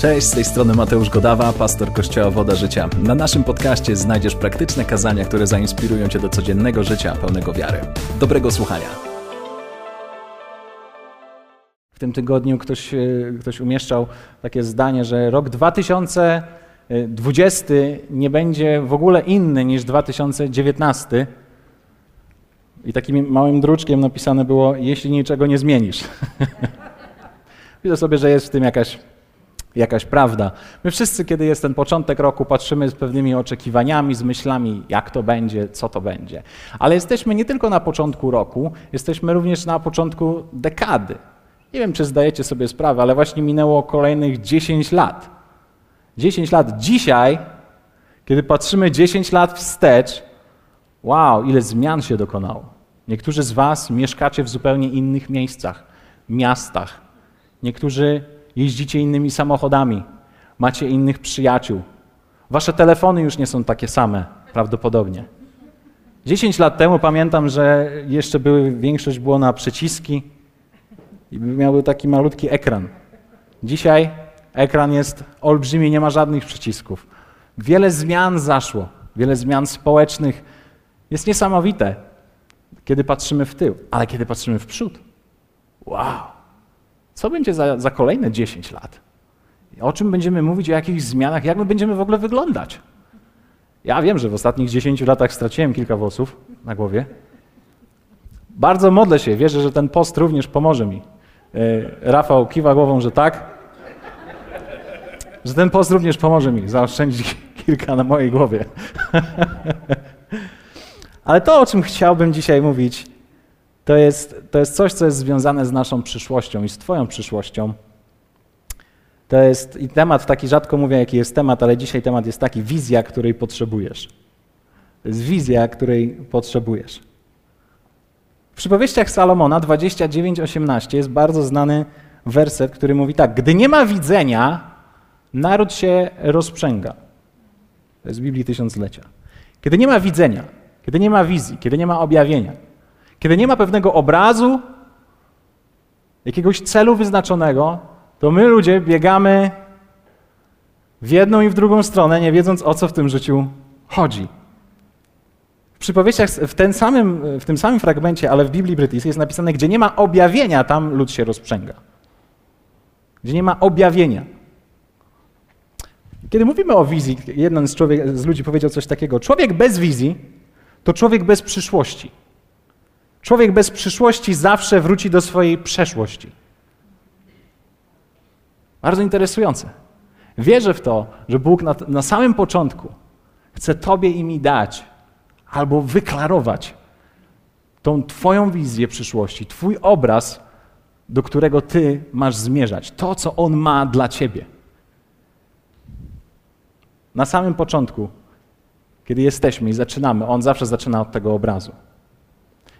Cześć, z tej strony Mateusz Godawa, pastor Kościoła Woda Życia. Na naszym podcaście znajdziesz praktyczne kazania, które zainspirują Cię do codziennego życia pełnego wiary. Dobrego słuchania. W tym tygodniu ktoś, e, ktoś umieszczał takie zdanie, że rok 2020 nie będzie w ogóle inny niż 2019. I takim małym druczkiem napisane było, jeśli niczego nie zmienisz. Widzę sobie, że jest w tym jakaś jakaś prawda. My wszyscy, kiedy jest ten początek roku, patrzymy z pewnymi oczekiwaniami, z myślami, jak to będzie, co to będzie. Ale jesteśmy nie tylko na początku roku, jesteśmy również na początku dekady. Nie wiem, czy zdajecie sobie sprawę, ale właśnie minęło kolejnych 10 lat. 10 lat dzisiaj, kiedy patrzymy 10 lat wstecz, wow, ile zmian się dokonało. Niektórzy z Was mieszkacie w zupełnie innych miejscach, miastach. Niektórzy jeździcie innymi samochodami, macie innych przyjaciół. Wasze telefony już nie są takie same, prawdopodobnie. 10 lat temu pamiętam, że jeszcze były, większość było na przyciski i miały taki malutki ekran. Dzisiaj ekran jest olbrzymi, nie ma żadnych przycisków. Wiele zmian zaszło, wiele zmian społecznych. Jest niesamowite, kiedy patrzymy w tył, ale kiedy patrzymy w przód. Wow! Co będzie za, za kolejne 10 lat? O czym będziemy mówić, o jakichś zmianach, jak my będziemy w ogóle wyglądać? Ja wiem, że w ostatnich 10 latach straciłem kilka włosów na głowie. Bardzo modlę się, wierzę, że ten post również pomoże mi. E, Rafał kiwa głową, że tak. Że ten post również pomoże mi zaoszczędzić kilka na mojej głowie. Ale to, o czym chciałbym dzisiaj mówić, to jest, to jest coś, co jest związane z naszą przyszłością i z Twoją przyszłością. To jest i temat taki, rzadko mówię, jaki jest temat, ale dzisiaj temat jest taki: wizja, której potrzebujesz. To jest wizja, której potrzebujesz. W przypowieściach Salomona 29:18 jest bardzo znany werset, który mówi tak: Gdy nie ma widzenia, naród się rozprzęga. To jest z Biblii Tysiąclecia. Kiedy nie ma widzenia, kiedy nie ma wizji, kiedy nie ma objawienia, kiedy nie ma pewnego obrazu, jakiegoś celu wyznaczonego, to my ludzie biegamy w jedną i w drugą stronę, nie wiedząc o co w tym życiu chodzi. W przypowieściach w, ten samym, w tym samym fragmencie, ale w Biblii brytyjskiej jest napisane, gdzie nie ma objawienia, tam lud się rozprzęga. Gdzie nie ma objawienia. Kiedy mówimy o wizji, jeden z, człowiek, z ludzi powiedział coś takiego: Człowiek bez wizji to człowiek bez przyszłości. Człowiek bez przyszłości zawsze wróci do swojej przeszłości. Bardzo interesujące. Wierzę w to, że Bóg na, na samym początku chce Tobie i mi dać albo wyklarować tą Twoją wizję przyszłości, Twój obraz, do którego Ty masz zmierzać, to, co On ma dla Ciebie. Na samym początku, kiedy jesteśmy i zaczynamy, On zawsze zaczyna od tego obrazu.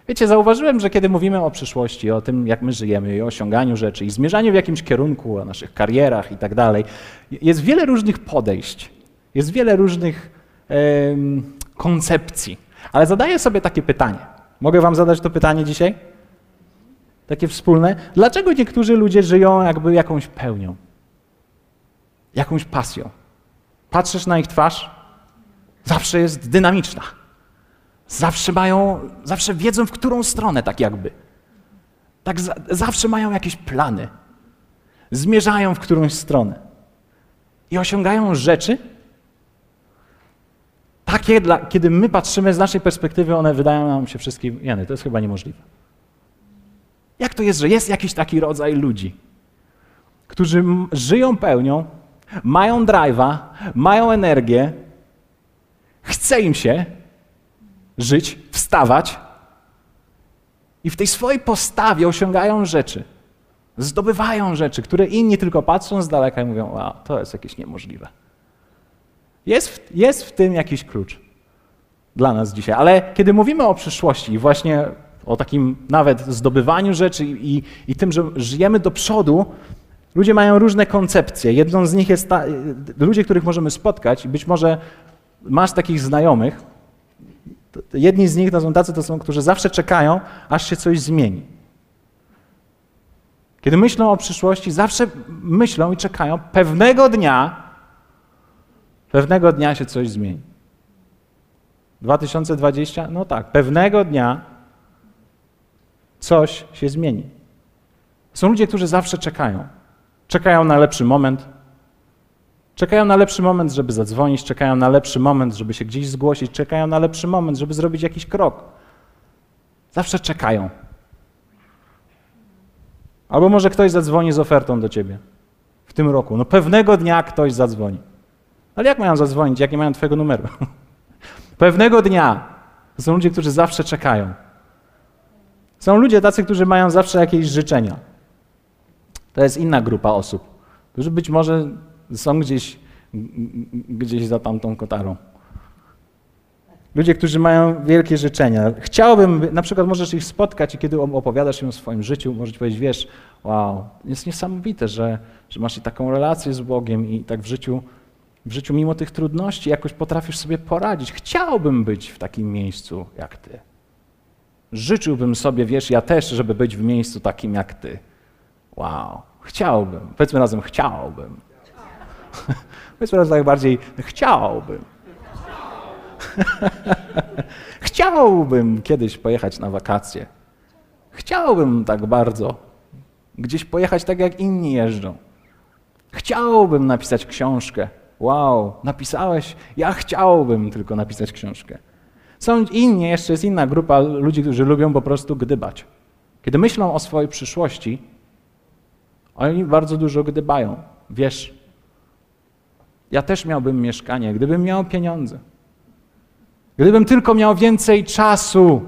Wiecie, zauważyłem, że kiedy mówimy o przyszłości, o tym, jak my żyjemy i o osiąganiu rzeczy i zmierzaniu w jakimś kierunku, o naszych karierach i tak dalej, jest wiele różnych podejść, jest wiele różnych koncepcji. Ale zadaję sobie takie pytanie. Mogę wam zadać to pytanie dzisiaj? Takie wspólne. Dlaczego niektórzy ludzie żyją jakby jakąś pełnią? Jakąś pasją? Patrzysz na ich twarz, zawsze jest dynamiczna. Zawsze mają, zawsze wiedzą, w którą stronę, tak jakby. Tak za, zawsze mają jakieś plany. Zmierzają w którąś stronę. I osiągają rzeczy, takie, dla, kiedy my patrzymy z naszej perspektywy, one wydają nam się wszystkim, jany, to jest chyba niemożliwe. Jak to jest, że jest jakiś taki rodzaj ludzi, którzy żyją pełnią, mają drive'a, mają energię, chce im się, żyć, wstawać i w tej swojej postawie osiągają rzeczy. Zdobywają rzeczy, które inni tylko patrzą z daleka i mówią: Wow, to jest jakieś niemożliwe. Jest w, jest w tym jakiś klucz dla nas dzisiaj. Ale kiedy mówimy o przyszłości i właśnie o takim nawet zdobywaniu rzeczy i, i, i tym, że żyjemy do przodu, ludzie mają różne koncepcje. Jedną z nich jest ta, ludzie, których możemy spotkać, i być może masz takich znajomych, Jedni z nich to są tacy, to są, którzy zawsze czekają, aż się coś zmieni. kiedy myślą o przyszłości, zawsze myślą i czekają, pewnego dnia, pewnego dnia się coś zmieni. 2020? No tak, pewnego dnia coś się zmieni. Są ludzie, którzy zawsze czekają. Czekają na lepszy moment. Czekają na lepszy moment, żeby zadzwonić, czekają na lepszy moment, żeby się gdzieś zgłosić, czekają na lepszy moment, żeby zrobić jakiś krok. Zawsze czekają. Albo może ktoś zadzwoni z ofertą do ciebie w tym roku. No pewnego dnia ktoś zadzwoni. Ale jak mają zadzwonić, jak nie mają twojego numeru? pewnego dnia. Są ludzie, którzy zawsze czekają. Są ludzie tacy, którzy mają zawsze jakieś życzenia. To jest inna grupa osób, którzy być może są gdzieś, gdzieś za tamtą kotarą. Ludzie, którzy mają wielkie życzenia. Chciałbym, na przykład możesz ich spotkać i kiedy opowiadasz im o swoim życiu, możesz powiedzieć, wiesz, wow, jest niesamowite, że, że masz i taką relację z Bogiem i tak w życiu, w życiu mimo tych trudności jakoś potrafisz sobie poradzić. Chciałbym być w takim miejscu jak ty. Życzyłbym sobie, wiesz, ja też, żeby być w miejscu takim jak ty. Wow, chciałbym. Powiedzmy razem, chciałbym. Powiedzmy razem tak bardziej, chciałbym. Chciałbym kiedyś pojechać na wakacje. Chciałbym tak bardzo gdzieś pojechać tak, jak inni jeżdżą. Chciałbym napisać książkę. Wow, napisałeś? Ja chciałbym tylko napisać książkę. Są inni, jeszcze jest inna grupa ludzi, którzy lubią po prostu gdybać. Kiedy myślą o swojej przyszłości, oni bardzo dużo gdybają. Wiesz, ja też miałbym mieszkanie, gdybym miał pieniądze. Gdybym tylko miał więcej czasu,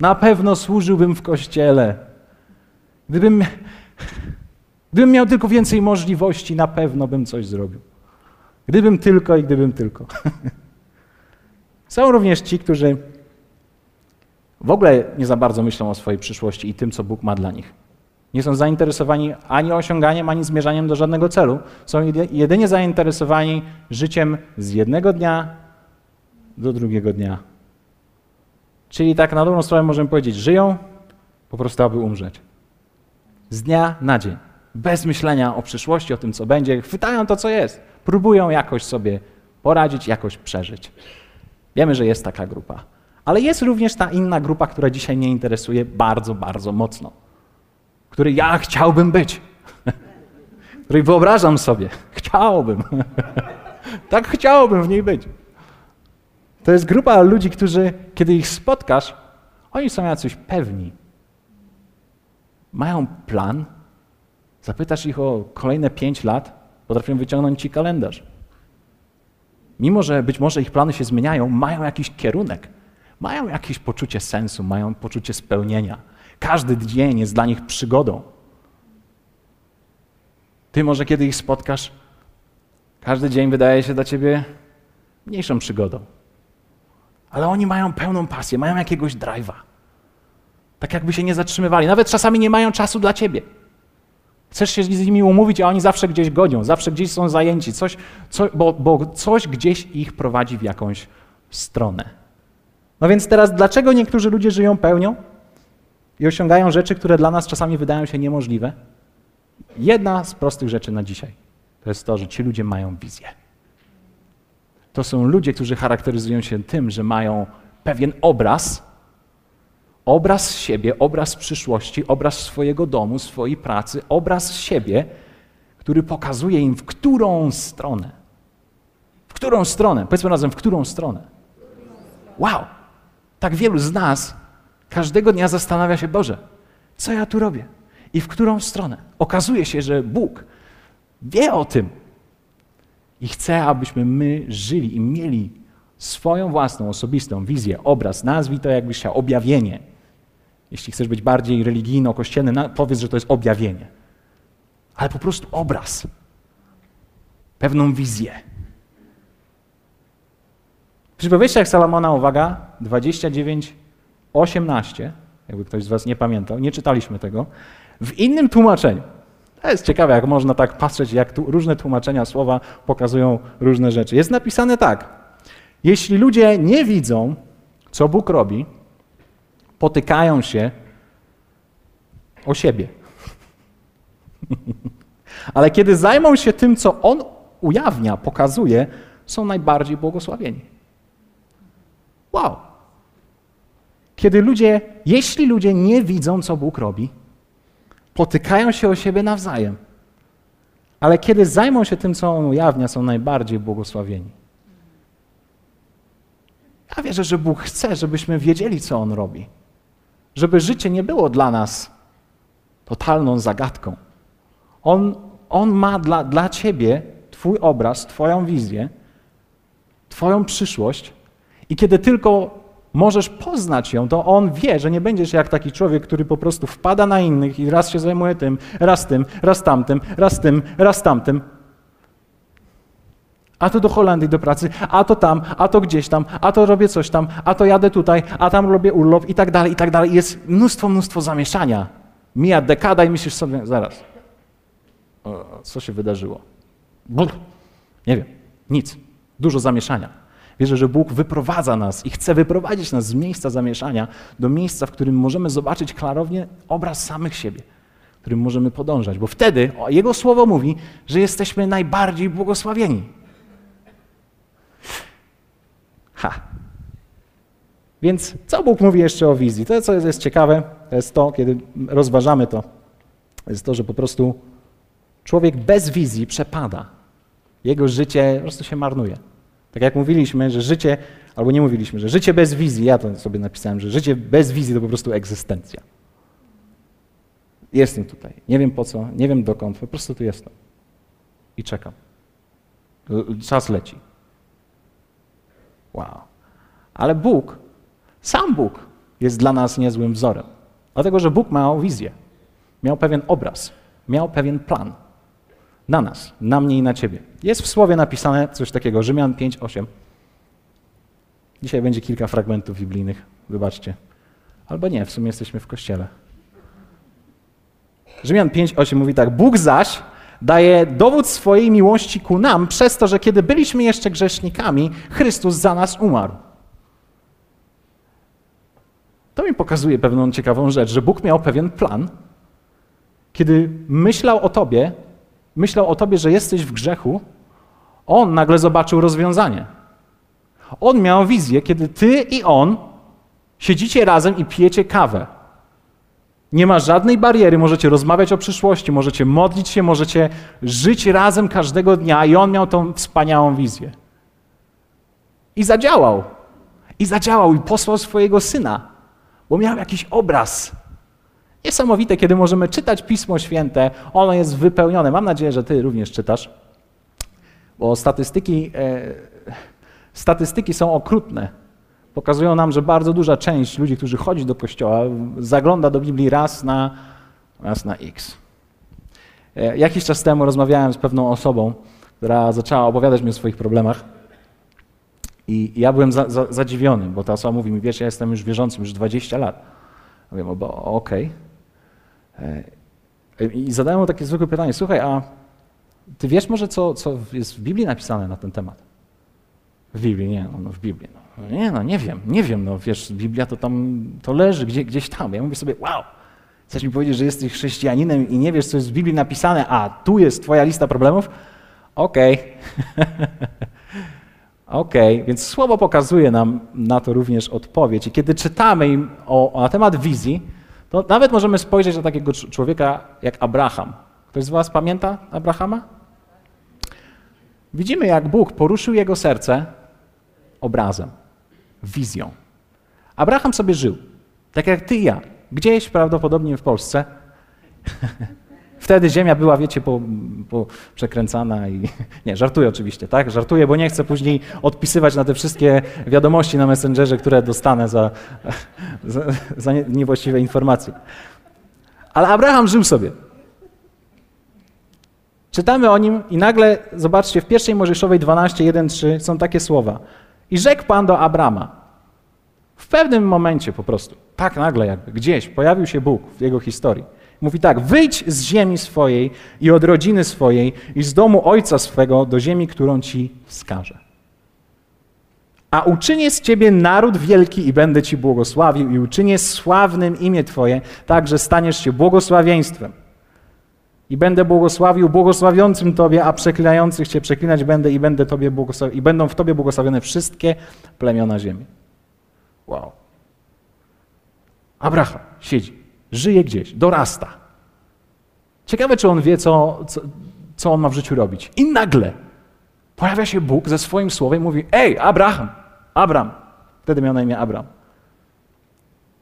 na pewno służyłbym w kościele. Gdybym, gdybym miał tylko więcej możliwości, na pewno bym coś zrobił. Gdybym tylko i gdybym tylko. Są również ci, którzy w ogóle nie za bardzo myślą o swojej przyszłości i tym, co Bóg ma dla nich. Nie są zainteresowani ani osiąganiem, ani zmierzaniem do żadnego celu. Są jedynie zainteresowani życiem z jednego dnia do drugiego dnia. Czyli tak na dobrą sprawę możemy powiedzieć, żyją po prostu, aby umrzeć. Z dnia na dzień. Bez myślenia o przyszłości, o tym, co będzie. Chwytają to, co jest. Próbują jakoś sobie poradzić, jakoś przeżyć. Wiemy, że jest taka grupa. Ale jest również ta inna grupa, która dzisiaj mnie interesuje bardzo, bardzo mocno. Której ja chciałbym być. Której wyobrażam sobie. Chciałbym. tak chciałbym w niej być. To jest grupa ludzi, którzy, kiedy ich spotkasz, oni są jacyś pewni. Mają plan. Zapytasz ich o kolejne pięć lat, potrafią wyciągnąć ci kalendarz. Mimo, że być może ich plany się zmieniają, mają jakiś kierunek, mają jakieś poczucie sensu, mają poczucie spełnienia. Każdy dzień jest dla nich przygodą. Ty może kiedy ich spotkasz, każdy dzień wydaje się dla ciebie mniejszą przygodą. Ale oni mają pełną pasję, mają jakiegoś drive'a. Tak jakby się nie zatrzymywali. Nawet czasami nie mają czasu dla ciebie. Chcesz się z nimi umówić, a oni zawsze gdzieś godzią, zawsze gdzieś są zajęci, coś, co, bo, bo coś gdzieś ich prowadzi w jakąś stronę. No więc teraz, dlaczego niektórzy ludzie żyją pełnią i osiągają rzeczy, które dla nas czasami wydają się niemożliwe? Jedna z prostych rzeczy na dzisiaj to jest to, że ci ludzie mają wizję to są ludzie, którzy charakteryzują się tym, że mają pewien obraz, obraz siebie, obraz przyszłości, obraz swojego domu, swojej pracy, obraz siebie, który pokazuje im, w którą stronę. W którą stronę? Powiedzmy razem, w którą stronę. Wow! Tak wielu z nas każdego dnia zastanawia się, Boże, co ja tu robię? I w którą stronę? Okazuje się, że Bóg wie o tym, i chcę, abyśmy my żyli i mieli swoją własną, osobistą wizję, obraz, nazwij to jakbyś chciał, objawienie. Jeśli chcesz być bardziej religijno-kościelny, powiedz, że to jest objawienie. Ale po prostu obraz. Pewną wizję. W przypowieściach Salomona, uwaga, 29, 18, jakby ktoś z was nie pamiętał, nie czytaliśmy tego, w innym tłumaczeniu. To jest ciekawe, jak można tak patrzeć, jak tu różne tłumaczenia słowa pokazują różne rzeczy. Jest napisane tak. Jeśli ludzie nie widzą, co Bóg robi, potykają się o siebie. Ale kiedy zajmą się tym, co On ujawnia, pokazuje, są najbardziej błogosławieni. Wow. Kiedy ludzie, jeśli ludzie nie widzą, co Bóg robi, potykają się o siebie nawzajem, ale kiedy zajmą się tym, co On ujawnia, są najbardziej błogosławieni. Ja wierzę, że Bóg chce, żebyśmy wiedzieli, co On robi. Żeby życie nie było dla nas totalną zagadką. On, on ma dla, dla ciebie Twój obraz, Twoją wizję, Twoją przyszłość, i kiedy tylko możesz poznać ją, to on wie, że nie będziesz jak taki człowiek, który po prostu wpada na innych i raz się zajmuje tym, raz tym, raz tamtym, raz tym, raz tamtym. A to do Holandii do pracy, a to tam, a to gdzieś tam, a to robię coś tam, a to jadę tutaj, a tam robię urlop i tak dalej, i tak dalej. Jest mnóstwo, mnóstwo zamieszania. Mija dekada i myślisz sobie, zaraz, co się wydarzyło? Brr. Nie wiem, nic. Dużo zamieszania. Wierzę, że Bóg wyprowadza nas i chce wyprowadzić nas z miejsca zamieszania do miejsca, w którym możemy zobaczyć klarownie obraz samych siebie, którym możemy podążać, bo wtedy Jego słowo mówi, że jesteśmy najbardziej błogosławieni. Ha. Więc co Bóg mówi jeszcze o wizji? To, co jest ciekawe, to jest to, kiedy rozważamy to, to jest to, że po prostu człowiek bez wizji przepada. Jego życie po prostu się marnuje. Tak jak mówiliśmy, że życie, albo nie mówiliśmy, że życie bez wizji, ja to sobie napisałem, że życie bez wizji to po prostu egzystencja. Jestem tutaj. Nie wiem po co, nie wiem dokąd, po prostu tu jestem. I czekam. Czas leci. Wow. Ale Bóg, sam Bóg jest dla nas niezłym wzorem. Dlatego, że Bóg miał wizję, miał pewien obraz, miał pewien plan na nas, na mnie i na ciebie. Jest w słowie napisane coś takiego, Rzymian 5:8. Dzisiaj będzie kilka fragmentów biblijnych, wybaczcie. Albo nie, w sumie jesteśmy w kościele. Rzymian 5:8 mówi tak: Bóg zaś daje dowód swojej miłości ku nam przez to, że kiedy byliśmy jeszcze grzesznikami, Chrystus za nas umarł. To mi pokazuje pewną ciekawą rzecz, że Bóg miał pewien plan. Kiedy myślał o tobie, myślał o tobie, że jesteś w grzechu, on nagle zobaczył rozwiązanie. On miał wizję, kiedy ty i on siedzicie razem i pijecie kawę. Nie ma żadnej bariery, możecie rozmawiać o przyszłości, możecie modlić się, możecie żyć razem każdego dnia i on miał tą wspaniałą wizję. I zadziałał. I zadziałał i posłał swojego syna, bo miał jakiś obraz. Niesamowite, kiedy możemy czytać Pismo Święte, ono jest wypełnione. Mam nadzieję, że Ty również czytasz, bo statystyki, e, statystyki są okrutne. Pokazują nam, że bardzo duża część ludzi, którzy chodzi do kościoła, zagląda do Biblii raz na, raz na X. E, jakiś czas temu rozmawiałem z pewną osobą, która zaczęła opowiadać mi o swoich problemach. I ja byłem za, za, zadziwiony, bo ta osoba mówi mi, wiesz, ja jestem już wierzącym już 20 lat. Mówię, okej. Okay. E, I zadałem mu takie zwykłe pytanie, słuchaj, a ty wiesz może, co, co jest w Biblii napisane na ten temat? W Biblii, nie, no, no w Biblii. No. Nie, no nie wiem, nie wiem, no wiesz, Biblia to tam, to leży gdzie, gdzieś tam. Ja mówię sobie, wow, chcesz mi powiedzieć, że jesteś chrześcijaninem i nie wiesz, co jest w Biblii napisane, a tu jest twoja lista problemów? Okej. Okay. Okej, okay. więc słowo pokazuje nam na to również odpowiedź. I kiedy czytamy o, na temat wizji, to nawet możemy spojrzeć na takiego człowieka jak Abraham. Ktoś z Was pamięta Abrahama? Widzimy, jak Bóg poruszył jego serce obrazem, wizją. Abraham sobie żył, tak jak ty i ja, gdzieś prawdopodobnie w Polsce. Wtedy ziemia była, wiecie, po, po przekręcana i... Nie, żartuję oczywiście, tak? Żartuję, bo nie chcę później odpisywać na te wszystkie wiadomości na Messengerze, które dostanę za, za, za niewłaściwe informacje. Ale Abraham żył sobie. Czytamy o nim i nagle, zobaczcie, w pierwszej Mojżeszowej 12, 1, 3 są takie słowa. I rzekł Pan do Abrama. W pewnym momencie po prostu, tak nagle jakby, gdzieś pojawił się Bóg w jego historii. Mówi tak: wyjdź z ziemi swojej i od rodziny swojej i z domu ojca swego do ziemi, którą ci wskażę. A uczynię z ciebie naród wielki i będę ci błogosławił, i uczynię sławnym imię twoje, tak że staniesz się błogosławieństwem. I będę błogosławił błogosławiącym Tobie, a przeklinających Cię przeklinać będę i, będę tobie błogosław... i będą w Tobie błogosławione wszystkie plemiona ziemi. Wow. Abraham siedzi, żyje gdzieś, dorasta. Ciekawe, czy on wie, co, co, co on ma w życiu robić. I nagle pojawia się Bóg ze swoim słowem i mówi: Ej, Abraham, Abram. Wtedy miał na imię Abram.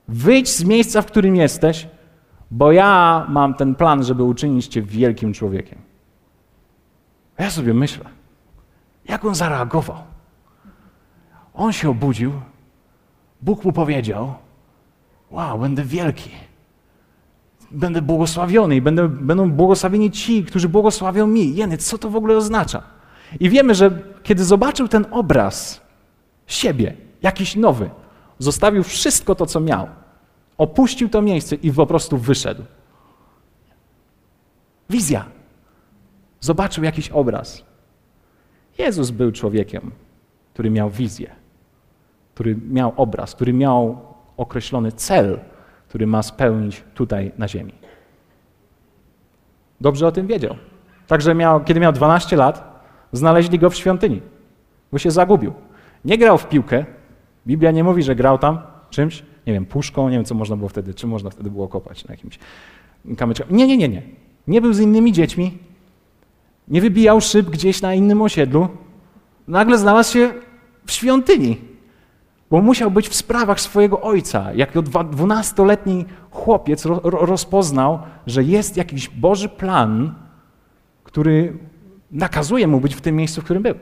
Wyjdź z miejsca, w którym jesteś, bo ja mam ten plan, żeby uczynić cię wielkim człowiekiem. A ja sobie myślę, jak on zareagował. On się obudził, Bóg mu powiedział: Wow, będę wielki. Będę błogosławiony i będę, będą błogosławieni ci, którzy błogosławią mi. Jeny, co to w ogóle oznacza? I wiemy, że kiedy zobaczył ten obraz siebie, jakiś nowy, zostawił wszystko to, co miał, opuścił to miejsce i po prostu wyszedł. Wizja. Zobaczył jakiś obraz. Jezus był człowiekiem, który miał wizję, który miał obraz, który miał określony cel, który ma spełnić tutaj na ziemi. Dobrze o tym wiedział. Także miał, kiedy miał 12 lat, znaleźli go w świątyni, bo się zagubił. Nie grał w piłkę. Biblia nie mówi, że grał tam czymś, nie wiem, puszką, nie wiem, co można było wtedy, czym można wtedy było kopać na jakimś kamyczku. Nie, nie, nie, nie. Nie był z innymi dziećmi, nie wybijał szyb gdzieś na innym osiedlu. Nagle znalazł się w świątyni, bo musiał być w sprawach swojego ojca. Jak dwunastoletni chłopiec rozpoznał, że jest jakiś Boży plan, który nakazuje mu być w tym miejscu, w którym był.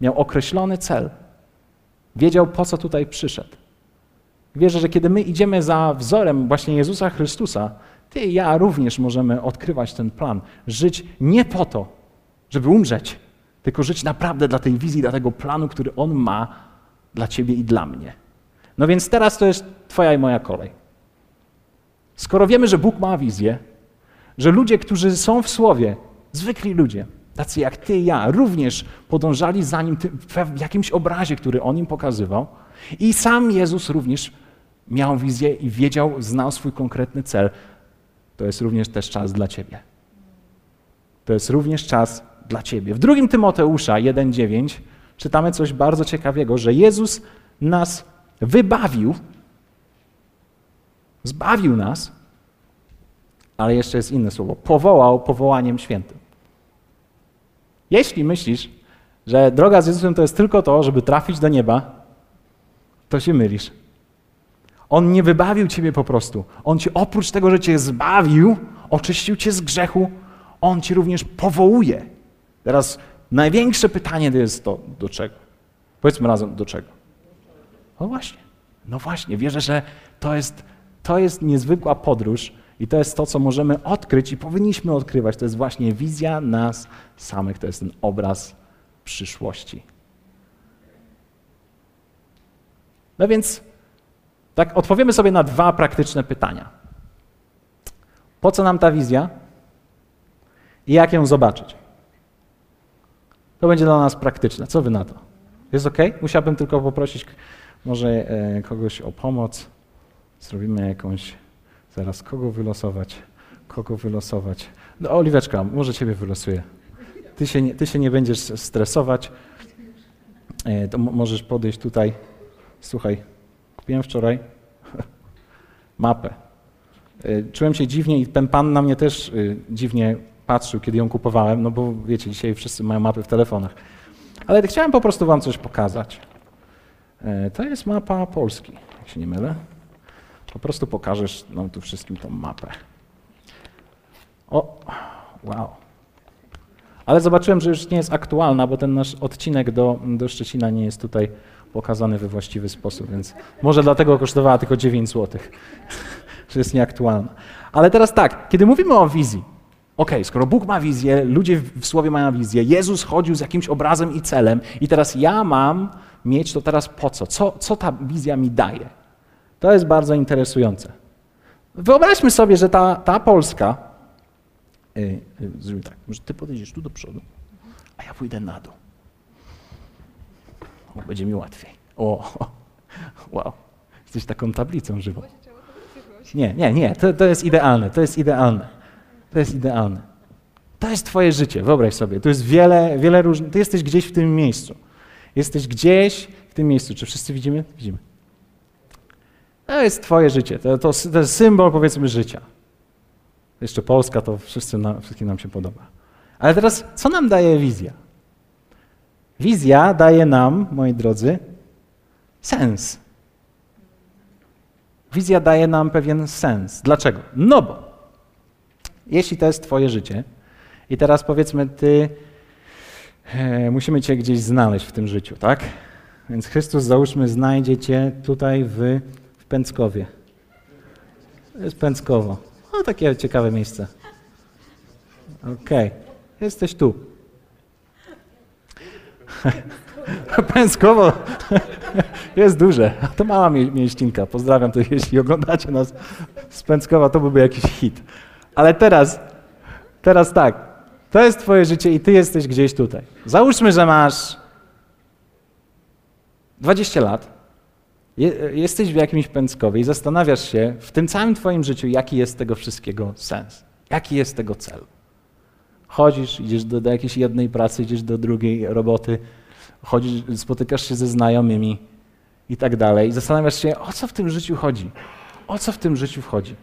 Miał określony cel. Wiedział, po co tutaj przyszedł. Wierzę, że kiedy my idziemy za wzorem właśnie Jezusa Chrystusa, ty i ja również możemy odkrywać ten plan. Żyć nie po to, żeby umrzeć, tylko żyć naprawdę dla tej wizji, dla tego planu, który On ma dla ciebie i dla mnie. No więc teraz to jest Twoja i moja kolej. Skoro wiemy, że Bóg ma wizję, że ludzie, którzy są w Słowie, zwykli ludzie, tacy jak ty i ja, również podążali za nim w jakimś obrazie, który on im pokazywał. I sam Jezus również miał wizję i wiedział, znał swój konkretny cel. To jest również też czas dla ciebie. To jest również czas dla ciebie. W drugim Tymoteusza 1:9 czytamy coś bardzo ciekawego, że Jezus nas wybawił, zbawił nas, ale jeszcze jest inne słowo, powołał powołaniem świętym. Jeśli myślisz, że droga z Jezusem to jest tylko to, żeby trafić do nieba, to się mylisz. On nie wybawił ciebie po prostu. On cię oprócz tego, że cię zbawił, oczyścił cię z grzechu, on cię również powołuje. Teraz największe pytanie to jest to, do czego? Powiedzmy razem, do czego? No właśnie, no właśnie, wierzę, że to jest, to jest niezwykła podróż, i to jest to, co możemy odkryć i powinniśmy odkrywać. To jest właśnie wizja nas samych, to jest ten obraz przyszłości. No więc tak odpowiemy sobie na dwa praktyczne pytania. Po co nam ta wizja i jak ją zobaczyć? To będzie dla nas praktyczne. Co wy na to? Jest ok? Musiałbym tylko poprosić może e, kogoś o pomoc. Zrobimy jakąś Zaraz kogo wylosować? Kogo wylosować? No, Oliweczka, może ciebie wylosuję. Ty się nie, ty się nie będziesz stresować. E, to możesz podejść tutaj. Słuchaj, kupiłem wczoraj mapę. E, czułem się dziwnie i ten pan na mnie też dziwnie patrzył, kiedy ją kupowałem, no bo wiecie, dzisiaj wszyscy mają mapy w telefonach. Ale chciałem po prostu wam coś pokazać. To jest mapa Polski, jak się nie mylę. Po prostu pokażesz nam tu wszystkim tą mapę. O, wow. Ale zobaczyłem, że już nie jest aktualna, bo ten nasz odcinek do, do Szczecina nie jest tutaj pokazany we właściwy sposób, więc może dlatego kosztowała tylko 9 zł, że jest nieaktualna. Ale teraz tak, kiedy mówimy o wizji, ok, skoro Bóg ma wizję, ludzie w Słowie mają wizję, Jezus chodził z jakimś obrazem i celem i teraz ja mam mieć to teraz po co? Co, co ta wizja mi daje? To jest bardzo interesujące. Wyobraźmy sobie, że ta, ta Polska. Yy, yy, tak, może ty podejdziesz tu do przodu, a ja pójdę na dół. O, będzie mi łatwiej. O, wow. Jesteś taką tablicą żywą. Nie, nie, nie, to, to jest idealne, to jest idealne. To jest idealne. To jest Twoje życie, wyobraź sobie. Tu jest wiele, wiele różnych. Ty jesteś gdzieś w tym miejscu. Jesteś gdzieś w tym miejscu. Czy wszyscy widzimy? Widzimy. To jest Twoje życie. To, to, to jest symbol, powiedzmy, życia. Jeszcze Polska, to wszyscy na, wszystkim nam się podoba. Ale teraz, co nam daje wizja? Wizja daje nam, moi drodzy, sens. Wizja daje nam pewien sens. Dlaczego? No bo jeśli to jest Twoje życie i teraz powiedzmy, Ty e, musimy Cię gdzieś znaleźć w tym życiu, tak? Więc Chrystus, załóżmy, znajdzie Cię tutaj w, w Pęckowie. To jest Pęckowo. No, takie ciekawe miejsce. Okej, okay. jesteś tu. Pęckowo jest duże. To mała mieścinka. Pozdrawiam to, jeśli oglądacie nas z Pęckowa, to byłby jakiś hit. Ale teraz, teraz tak. To jest twoje życie i ty jesteś gdzieś tutaj. Załóżmy, że masz 20 lat, jesteś w jakimś Pęckowie i zastanawiasz się w tym całym twoim życiu, jaki jest tego wszystkiego sens. Jaki jest tego cel. Chodzisz, idziesz do, do jakiejś jednej pracy, idziesz do drugiej roboty, chodzisz, spotykasz się ze znajomymi i tak dalej. I zastanawiasz się, o co w tym życiu chodzi? O co w tym życiu wchodzi?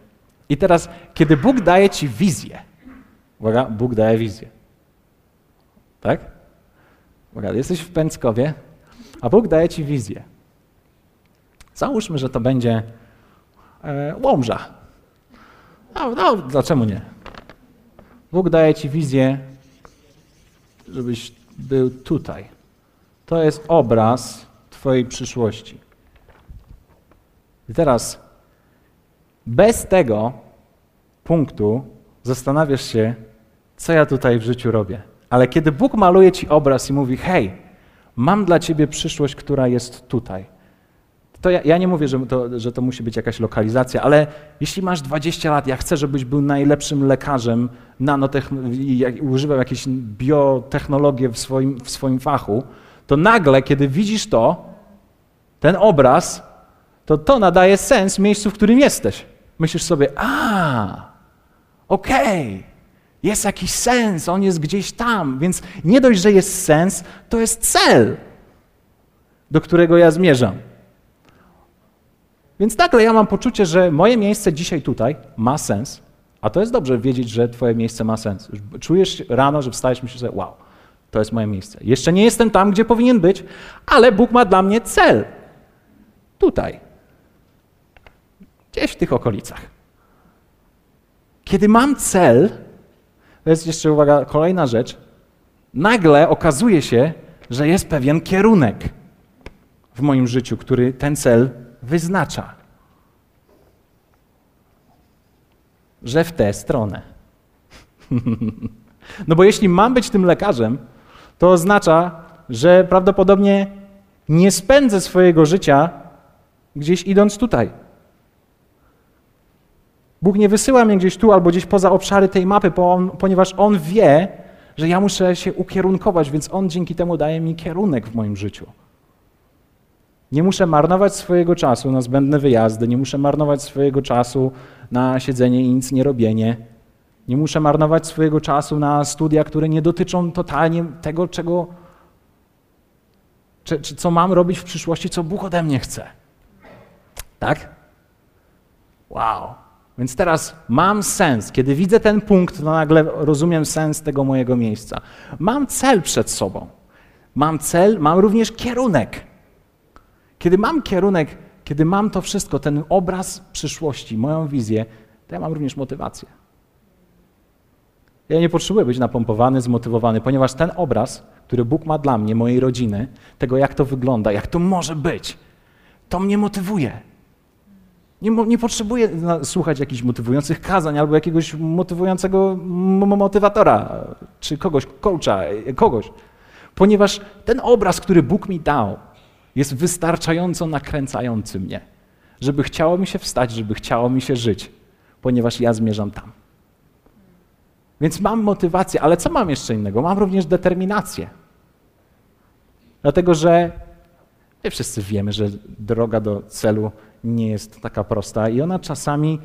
I teraz, kiedy Bóg daje ci wizję, uwaga, Bóg daje wizję. Tak? Uwaga, jesteś w Pęckowie, a Bóg daje ci wizję. Załóżmy, że to będzie e, Łomża. No, no, dlaczego nie? Bóg daje ci wizję, żebyś był tutaj. To jest obraz Twojej przyszłości. I teraz, bez tego punktu zastanawiasz się, co ja tutaj w życiu robię. Ale kiedy Bóg maluje Ci obraz i mówi: Hej, mam dla Ciebie przyszłość, która jest tutaj. To ja, ja, nie mówię, że to, że to musi być jakaś lokalizacja, ale jeśli masz 20 lat, ja chcę, żebyś był najlepszym lekarzem i używał jakiejś biotechnologii w swoim, w swoim fachu, to nagle, kiedy widzisz to, ten obraz, to to nadaje sens miejscu, w którym jesteś. Myślisz sobie, a, okej, okay, jest jakiś sens, on jest gdzieś tam, więc nie dość, że jest sens, to jest cel, do którego ja zmierzam. Więc nagle ja mam poczucie, że moje miejsce dzisiaj tutaj ma sens, a to jest dobrze wiedzieć, że twoje miejsce ma sens. Czujesz rano, że wstajesz, myślisz sobie, wow, to jest moje miejsce. Jeszcze nie jestem tam, gdzie powinien być, ale Bóg ma dla mnie cel. Tutaj. Gdzieś w tych okolicach. Kiedy mam cel, to jest jeszcze, uwaga, kolejna rzecz, nagle okazuje się, że jest pewien kierunek w moim życiu, który ten cel wyznacza. Że w tę stronę. no bo jeśli mam być tym lekarzem, to oznacza, że prawdopodobnie nie spędzę swojego życia gdzieś idąc tutaj. Bóg nie wysyła mnie gdzieś tu albo gdzieś poza obszary tej mapy, ponieważ On wie, że ja muszę się ukierunkować, więc On dzięki temu daje mi kierunek w moim życiu. Nie muszę marnować swojego czasu na zbędne wyjazdy, nie muszę marnować swojego czasu na siedzenie i nic nie robienie. Nie muszę marnować swojego czasu na studia, które nie dotyczą totalnie tego, czego, czy, czy co mam robić w przyszłości, co Bóg ode mnie chce. Tak? Wow. Więc teraz mam sens. Kiedy widzę ten punkt, to nagle rozumiem sens tego mojego miejsca. Mam cel przed sobą. Mam cel, mam również kierunek. Kiedy mam kierunek, kiedy mam to wszystko, ten obraz przyszłości, moją wizję, to ja mam również motywację. Ja nie potrzebuję być napompowany, zmotywowany, ponieważ ten obraz, który Bóg ma dla mnie, mojej rodziny, tego jak to wygląda, jak to może być, to mnie motywuje. Nie, nie potrzebuję słuchać jakichś motywujących kazań albo jakiegoś motywującego motywatora, czy kogoś, coacha, kogoś. Ponieważ ten obraz, który Bóg mi dał, jest wystarczająco nakręcający mnie, żeby chciało mi się wstać, żeby chciało mi się żyć, ponieważ ja zmierzam tam. Więc mam motywację, ale co mam jeszcze innego? Mam również determinację. Dlatego, że my wszyscy wiemy, że droga do celu nie jest taka prosta i ona czasami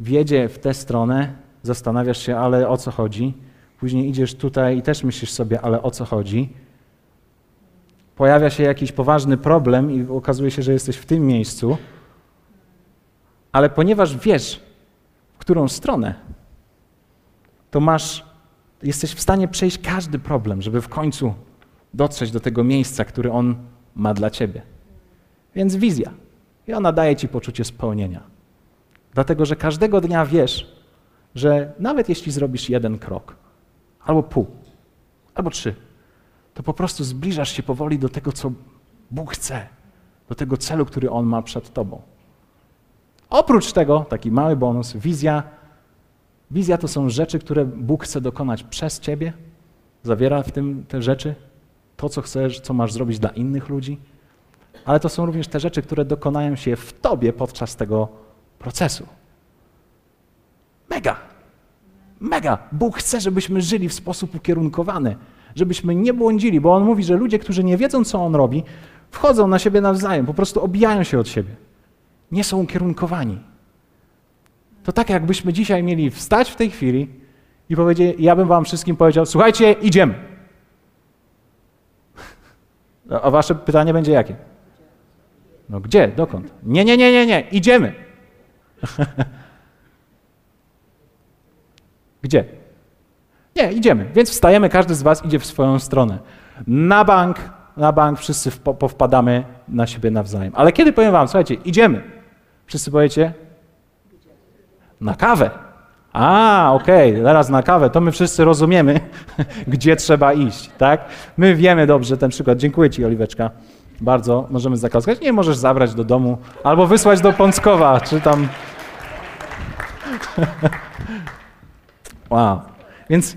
wiedzie w tę stronę, zastanawiasz się, ale o co chodzi. Później idziesz tutaj i też myślisz sobie, ale o co chodzi. Pojawia się jakiś poważny problem i okazuje się, że jesteś w tym miejscu, ale ponieważ wiesz, w którą stronę, to masz, jesteś w stanie przejść każdy problem, żeby w końcu dotrzeć do tego miejsca, który On ma dla Ciebie. Więc wizja. I ona daje Ci poczucie spełnienia. Dlatego, że każdego dnia wiesz, że nawet jeśli zrobisz jeden krok, albo pół, albo trzy, to po prostu zbliżasz się powoli do tego, co Bóg chce, do tego celu, który On ma przed Tobą. Oprócz tego, taki mały bonus, wizja. Wizja to są rzeczy, które Bóg chce dokonać przez Ciebie. Zawiera w tym te rzeczy, to, co chcesz, co masz zrobić dla innych ludzi. Ale to są również te rzeczy, które dokonają się w Tobie podczas tego procesu. Mega! Mega! Bóg chce, żebyśmy żyli w sposób ukierunkowany, żebyśmy nie błądzili, bo On mówi, że ludzie, którzy nie wiedzą, co On robi, wchodzą na siebie nawzajem, po prostu obijają się od siebie. Nie są ukierunkowani. To tak, jakbyśmy dzisiaj mieli wstać w tej chwili i powiedzieć, ja bym wam wszystkim powiedział, słuchajcie, idziemy. A wasze pytanie będzie jakie? No gdzie? Dokąd? Nie, nie, nie, nie, nie, idziemy. Gdzie? Nie, idziemy. Więc wstajemy, każdy z Was idzie w swoją stronę. Na bank, na bank wszyscy powpadamy na siebie nawzajem. Ale kiedy powiem Wam, słuchajcie, idziemy, wszyscy powiecie? Na kawę. A, okej, okay, zaraz na kawę, to my wszyscy rozumiemy, gdzie trzeba iść, tak? My wiemy dobrze ten przykład. Dziękuję Ci, Oliweczka. Bardzo możemy zaklaskać. Nie możesz zabrać do domu albo wysłać do Pąckowa, czy tam. wow. Więc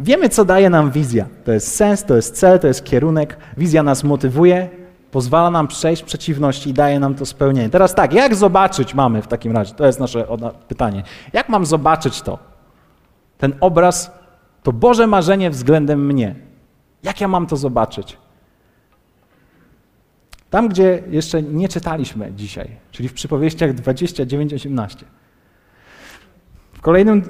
wiemy, co daje nam wizja. To jest sens, to jest cel, to jest kierunek. Wizja nas motywuje, pozwala nam przejść przeciwności i daje nam to spełnienie. Teraz tak, jak zobaczyć mamy w takim razie? To jest nasze pytanie. Jak mam zobaczyć to? Ten obraz, to Boże marzenie względem mnie. Jak ja mam to zobaczyć? Tam, gdzie jeszcze nie czytaliśmy dzisiaj, czyli w przypowieściach 29-18. W kolejnym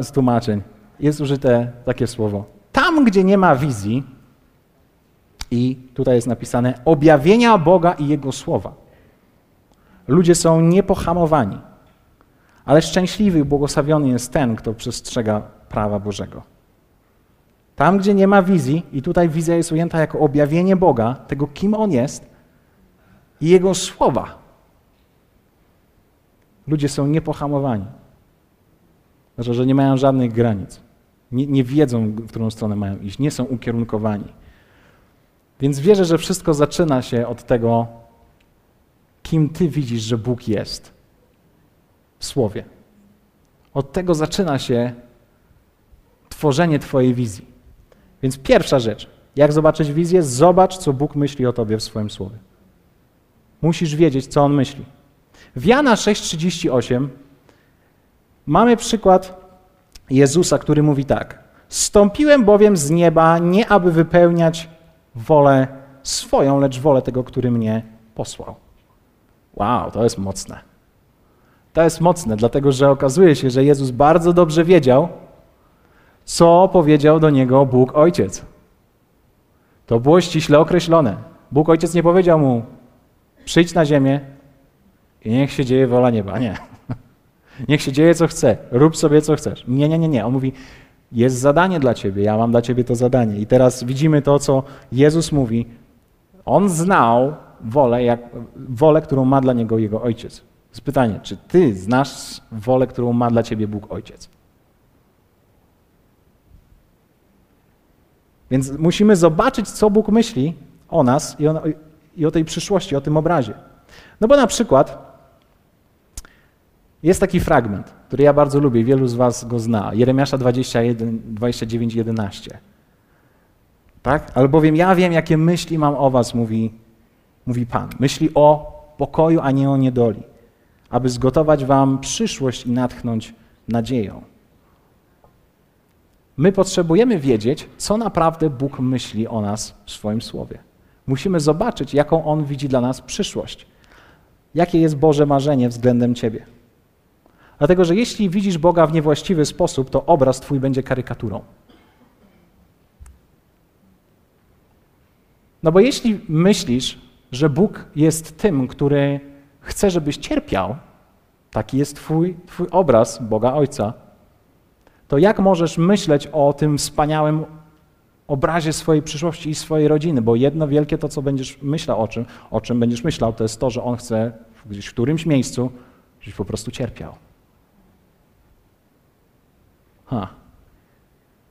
z tłumaczeń jest użyte takie słowo. Tam, gdzie nie ma wizji, i tutaj jest napisane objawienia Boga i Jego słowa. Ludzie są niepohamowani, ale szczęśliwy i błogosławiony jest ten, kto przestrzega prawa Bożego. Tam, gdzie nie ma wizji, i tutaj wizja jest ujęta jako objawienie Boga, tego kim On jest i Jego słowa. Ludzie są niepohamowani. Znaczy, że nie mają żadnych granic. Nie, nie wiedzą, w którą stronę mają iść, nie są ukierunkowani. Więc wierzę, że wszystko zaczyna się od tego, kim Ty widzisz, że Bóg jest w Słowie. Od tego zaczyna się tworzenie Twojej wizji. Więc pierwsza rzecz, jak zobaczyć wizję? Zobacz, co Bóg myśli o Tobie w swoim Słowie. Musisz wiedzieć, co On myśli. W Jana 6,38 mamy przykład Jezusa, który mówi tak. Stąpiłem bowiem z nieba, nie aby wypełniać wolę swoją, lecz wolę tego, który mnie posłał. Wow, to jest mocne. To jest mocne, dlatego że okazuje się, że Jezus bardzo dobrze wiedział, co powiedział do niego Bóg Ojciec. To było ściśle określone. Bóg Ojciec nie powiedział mu: przyjdź na ziemię i niech się dzieje wola nieba. Nie. Niech się dzieje, co chce. Rób sobie, co chcesz. Nie, nie, nie, nie. On mówi: jest zadanie dla ciebie, ja mam dla ciebie to zadanie. I teraz widzimy to, co Jezus mówi. On znał wolę, jak, wolę, którą ma dla niego jego ojciec. Jest pytanie, czy ty znasz wolę, którą ma dla ciebie Bóg Ojciec? Więc musimy zobaczyć, co Bóg myśli o nas i o, i o tej przyszłości, o tym obrazie. No bo na przykład jest taki fragment, który ja bardzo lubię, wielu z was go zna. Jeremiasza 21, 29, 11. Tak? Albowiem ja wiem, jakie myśli mam o was, mówi, mówi Pan. Myśli o pokoju, a nie o niedoli, aby zgotować wam przyszłość i natchnąć nadzieją. My potrzebujemy wiedzieć, co naprawdę Bóg myśli o nas w swoim słowie. Musimy zobaczyć, jaką On widzi dla nas przyszłość. Jakie jest Boże marzenie względem Ciebie. Dlatego, że jeśli widzisz Boga w niewłaściwy sposób, to obraz twój będzie karykaturą. No bo jeśli myślisz, że Bóg jest tym, który chce, żebyś cierpiał, taki jest twój, twój obraz Boga Ojca, to jak możesz myśleć o tym wspaniałym obrazie swojej przyszłości i swojej rodziny? Bo jedno wielkie to, co będziesz myślał o czym, o czym będziesz myślał, to jest to, że On chce gdzieś w którymś miejscu, żebyś po prostu cierpiał. Ha.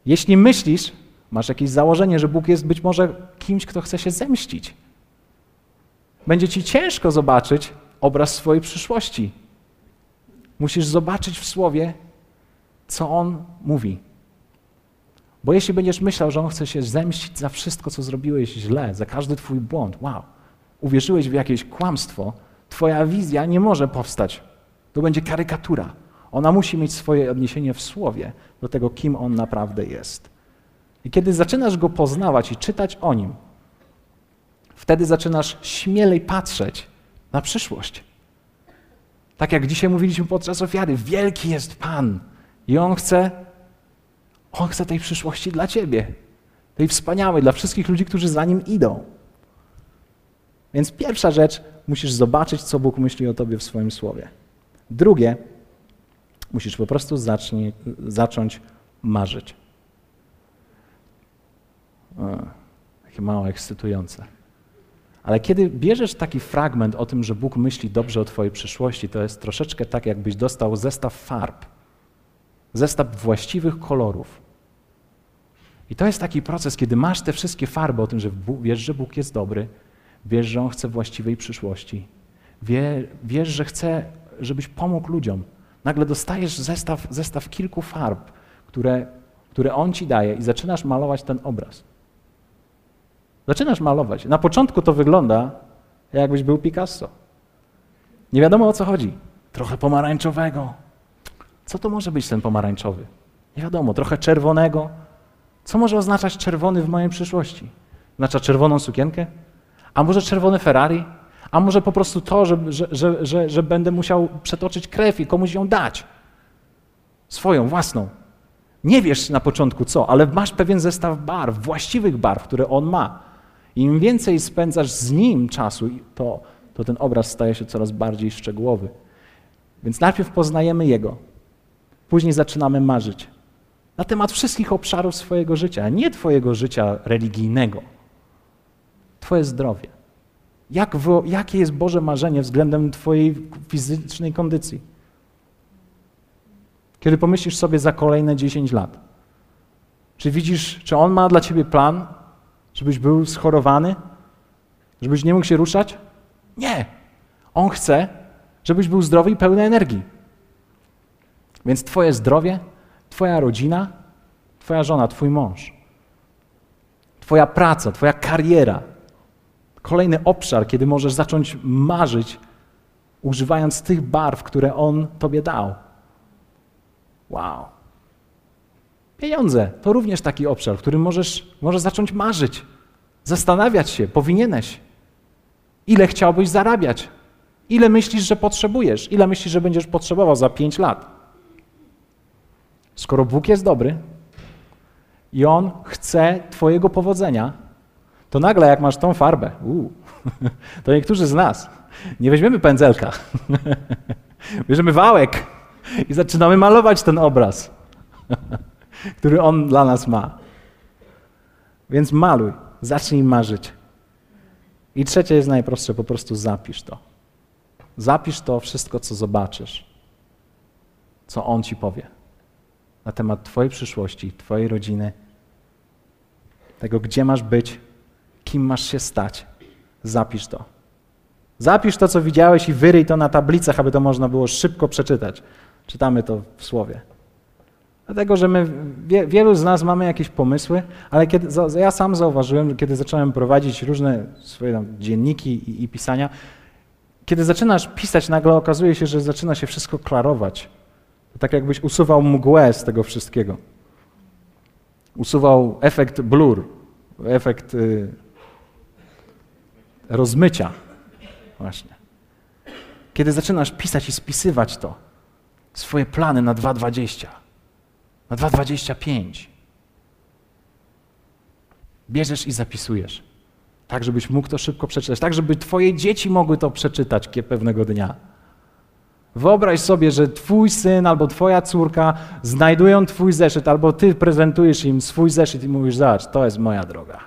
Jeśli myślisz, masz jakieś założenie, że Bóg jest być może kimś, kto chce się zemścić, będzie ci ciężko zobaczyć obraz swojej przyszłości. Musisz zobaczyć w słowie, co on mówi. Bo jeśli będziesz myślał, że on chce się zemścić za wszystko, co zrobiłeś źle, za każdy twój błąd, wow, uwierzyłeś w jakieś kłamstwo, twoja wizja nie może powstać. To będzie karykatura. Ona musi mieć swoje odniesienie w słowie do tego, kim on naprawdę jest. I kiedy zaczynasz go poznawać i czytać o nim, wtedy zaczynasz śmielej patrzeć na przyszłość. Tak jak dzisiaj mówiliśmy podczas ofiary, wielki jest Pan i On chce, On chce tej przyszłości dla Ciebie, tej wspaniałej, dla wszystkich ludzi, którzy za Nim idą. Więc pierwsza rzecz, musisz zobaczyć, co Bóg myśli o Tobie w swoim słowie. Drugie, musisz po prostu zacznie, zacząć marzyć. O, takie mało ekscytujące. Ale kiedy bierzesz taki fragment o tym, że Bóg myśli dobrze o Twojej przyszłości, to jest troszeczkę tak, jakbyś dostał zestaw farb, zestaw właściwych kolorów. I to jest taki proces, kiedy masz te wszystkie farby o tym, że wiesz, że Bóg jest dobry, wiesz, że On chce właściwej przyszłości, wie, wiesz, że chce, żebyś pomógł ludziom. Nagle dostajesz zestaw, zestaw kilku farb, które, które On ci daje i zaczynasz malować ten obraz. Zaczynasz malować. Na początku to wygląda, jakbyś był Picasso. Nie wiadomo o co chodzi. Trochę pomarańczowego. Co to może być ten pomarańczowy? Nie wiadomo. Trochę czerwonego. Co może oznaczać czerwony w mojej przyszłości? Oznacza czerwoną sukienkę? A może czerwone Ferrari? A może po prostu to, że, że, że, że, będę musiał przetoczyć krew i komuś ją dać? Swoją, własną. Nie wiesz na początku co, ale masz pewien zestaw barw, właściwych barw, które on ma. Im więcej spędzasz z nim czasu, to, to ten obraz staje się coraz bardziej szczegółowy. Więc najpierw poznajemy Jego, później zaczynamy marzyć na temat wszystkich obszarów swojego życia, nie Twojego życia religijnego, Twoje zdrowie. Jak, jakie jest Boże marzenie względem Twojej fizycznej kondycji? Kiedy pomyślisz sobie za kolejne 10 lat, czy widzisz, czy On ma dla Ciebie plan Żebyś był schorowany? Żebyś nie mógł się ruszać? Nie. On chce, żebyś był zdrowy i pełny energii. Więc Twoje zdrowie, Twoja rodzina, Twoja żona, Twój mąż, Twoja praca, Twoja kariera. Kolejny obszar, kiedy możesz zacząć marzyć, używając tych barw, które On Tobie dał. Wow. Pieniądze to również taki obszar, w którym możesz, możesz zacząć marzyć, zastanawiać się, powinieneś. Ile chciałbyś zarabiać? Ile myślisz, że potrzebujesz? Ile myślisz, że będziesz potrzebował za pięć lat? Skoro Bóg jest dobry i On chce Twojego powodzenia, to nagle jak masz tą farbę, uu, to niektórzy z nas nie weźmiemy pędzelka, bierzemy wałek i zaczynamy malować ten obraz. który On dla nas ma. Więc maluj, zacznij marzyć. I trzecie jest najprostsze, po prostu zapisz to. Zapisz to wszystko, co zobaczysz, co On ci powie na temat Twojej przyszłości, Twojej rodziny, tego, gdzie masz być, kim masz się stać. Zapisz to. Zapisz to, co widziałeś i wyryj to na tablicach, aby to można było szybko przeczytać. Czytamy to w słowie. Dlatego, że my, wie, wielu z nas mamy jakieś pomysły, ale kiedy, ja sam zauważyłem, kiedy zacząłem prowadzić różne swoje tam, dzienniki i, i pisania, kiedy zaczynasz pisać, nagle okazuje się, że zaczyna się wszystko klarować. Tak jakbyś usuwał mgłę z tego wszystkiego. Usuwał efekt blur, efekt y, rozmycia. Właśnie. Kiedy zaczynasz pisać i spisywać to, swoje plany na 2,20, na 2,25. Bierzesz i zapisujesz. Tak, żebyś mógł to szybko przeczytać, tak, żeby twoje dzieci mogły to przeczytać pewnego dnia. Wyobraź sobie, że twój syn albo twoja córka znajdują twój zeszyt, albo ty prezentujesz im swój zeszyt i mówisz, zobacz, to jest moja droga.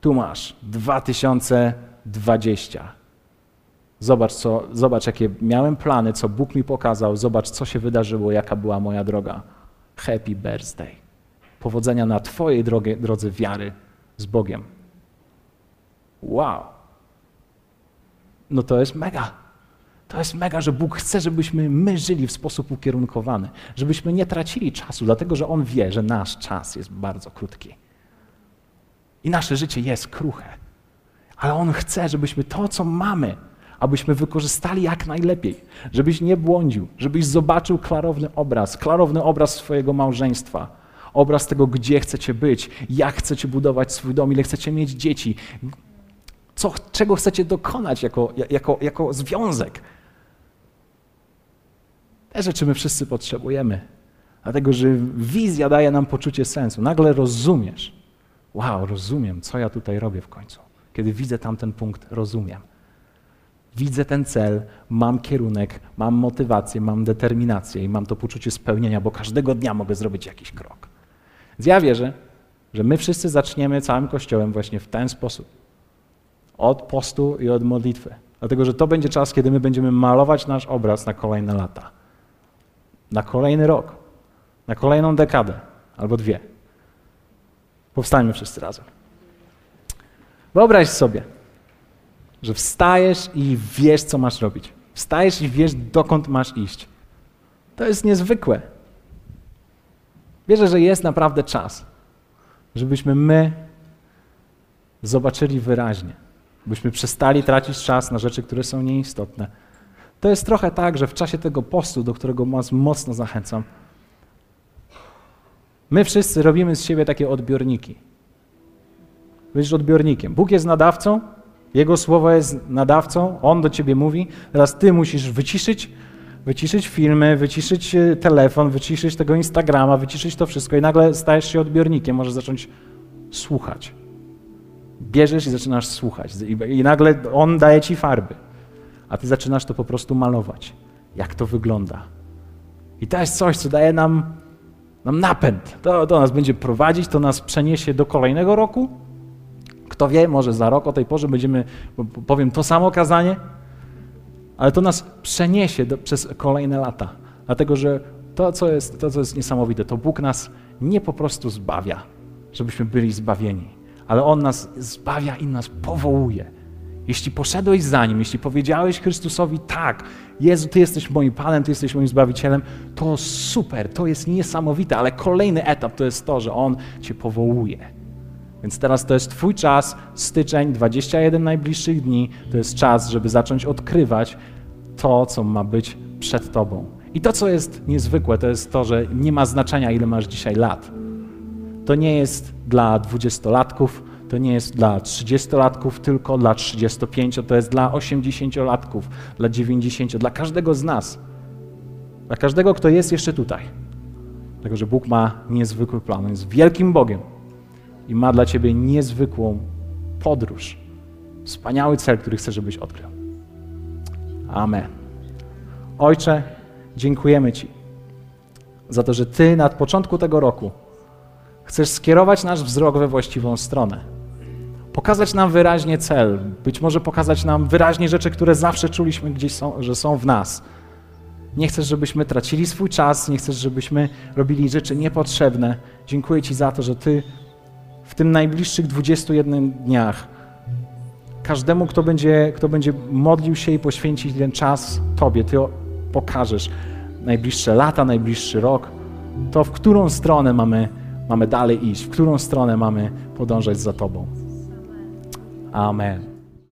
Tu masz 2020. Zobacz, co, zobacz, jakie miałem plany, co Bóg mi pokazał, zobacz, co się wydarzyło, jaka była moja droga. Happy birthday. Powodzenia na Twojej drodze, drodze wiary z Bogiem. Wow. No to jest mega. To jest mega, że Bóg chce, żebyśmy my żyli w sposób ukierunkowany, żebyśmy nie tracili czasu, dlatego że On wie, że nasz czas jest bardzo krótki. I nasze życie jest kruche. Ale On chce, żebyśmy to, co mamy, abyśmy wykorzystali jak najlepiej, żebyś nie błądził, żebyś zobaczył klarowny obraz, klarowny obraz swojego małżeństwa, obraz tego, gdzie chcecie być, jak chcecie budować swój dom, ile chcecie mieć dzieci, co, czego chcecie dokonać jako, jako, jako związek. Te rzeczy my wszyscy potrzebujemy, dlatego że wizja daje nam poczucie sensu. Nagle rozumiesz, wow, rozumiem, co ja tutaj robię w końcu. Kiedy widzę tamten punkt, rozumiem. Widzę ten cel, mam kierunek, mam motywację, mam determinację i mam to poczucie spełnienia, bo każdego dnia mogę zrobić jakiś krok. Więc ja wierzę, że my wszyscy zaczniemy całym Kościołem właśnie w ten sposób. Od postu i od modlitwy. Dlatego, że to będzie czas, kiedy my będziemy malować nasz obraz na kolejne lata. Na kolejny rok. Na kolejną dekadę albo dwie. Powstańmy wszyscy razem. Wyobraź sobie, że wstajesz i wiesz, co masz robić. Wstajesz i wiesz, dokąd masz iść. To jest niezwykłe. Wierzę, że jest naprawdę czas, żebyśmy my zobaczyli wyraźnie, byśmy przestali tracić czas na rzeczy, które są nieistotne. To jest trochę tak, że w czasie tego postu, do którego was mocno zachęcam, my wszyscy robimy z siebie takie odbiorniki. Będziesz odbiornikiem. Bóg jest nadawcą, Jego słowo jest nadawcą, On do ciebie mówi, teraz ty musisz wyciszyć wyciszyć filmy, wyciszyć e, telefon, wyciszyć tego Instagrama, wyciszyć to wszystko i nagle stajesz się odbiornikiem, możesz zacząć słuchać. Bierzesz i zaczynasz słuchać i nagle on daje ci farby, a ty zaczynasz to po prostu malować. Jak to wygląda. I to jest coś, co daje nam, nam napęd. To, to nas będzie prowadzić, to nas przeniesie do kolejnego roku. Kto wie, może za rok o tej porze będziemy, powiem to samo kazanie, ale to nas przeniesie do, przez kolejne lata. Dlatego, że to co, jest, to, co jest niesamowite, to Bóg nas nie po prostu zbawia, żebyśmy byli zbawieni, ale On nas zbawia i nas powołuje. Jeśli poszedłeś za Nim, jeśli powiedziałeś Chrystusowi tak, Jezu, Ty jesteś moim Panem, Ty jesteś moim Zbawicielem, to super, to jest niesamowite, ale kolejny etap to jest to, że On Cię powołuje. Więc teraz to jest Twój czas, styczeń, 21 najbliższych dni, to jest czas, żeby zacząć odkrywać to, co ma być przed Tobą. I to, co jest niezwykłe, to jest to, że nie ma znaczenia, ile masz dzisiaj lat. To nie jest dla dwudziestolatków, to nie jest dla trzydziestolatków, tylko dla 35, to jest dla osiemdziesięciolatków, dla 90, dla każdego z nas. Dla każdego, kto jest jeszcze tutaj. Dlatego, że Bóg ma niezwykły plan. On jest wielkim Bogiem i ma dla Ciebie niezwykłą podróż. Wspaniały cel, który chce, żebyś odkrył. Amen. Ojcze, dziękujemy Ci za to, że Ty na początku tego roku chcesz skierować nasz wzrok we właściwą stronę. Pokazać nam wyraźnie cel, być może pokazać nam wyraźnie rzeczy, które zawsze czuliśmy gdzieś są, że są w nas. Nie chcesz, żebyśmy tracili swój czas, nie chcesz, żebyśmy robili rzeczy niepotrzebne. Dziękuję Ci za to, że Ty w tym najbliższych 21 dniach każdemu, kto będzie, kto będzie modlił się i poświęcić ten czas Tobie, Ty pokażesz najbliższe lata, najbliższy rok, to w którą stronę mamy, mamy dalej iść, w którą stronę mamy podążać za Tobą. Amen.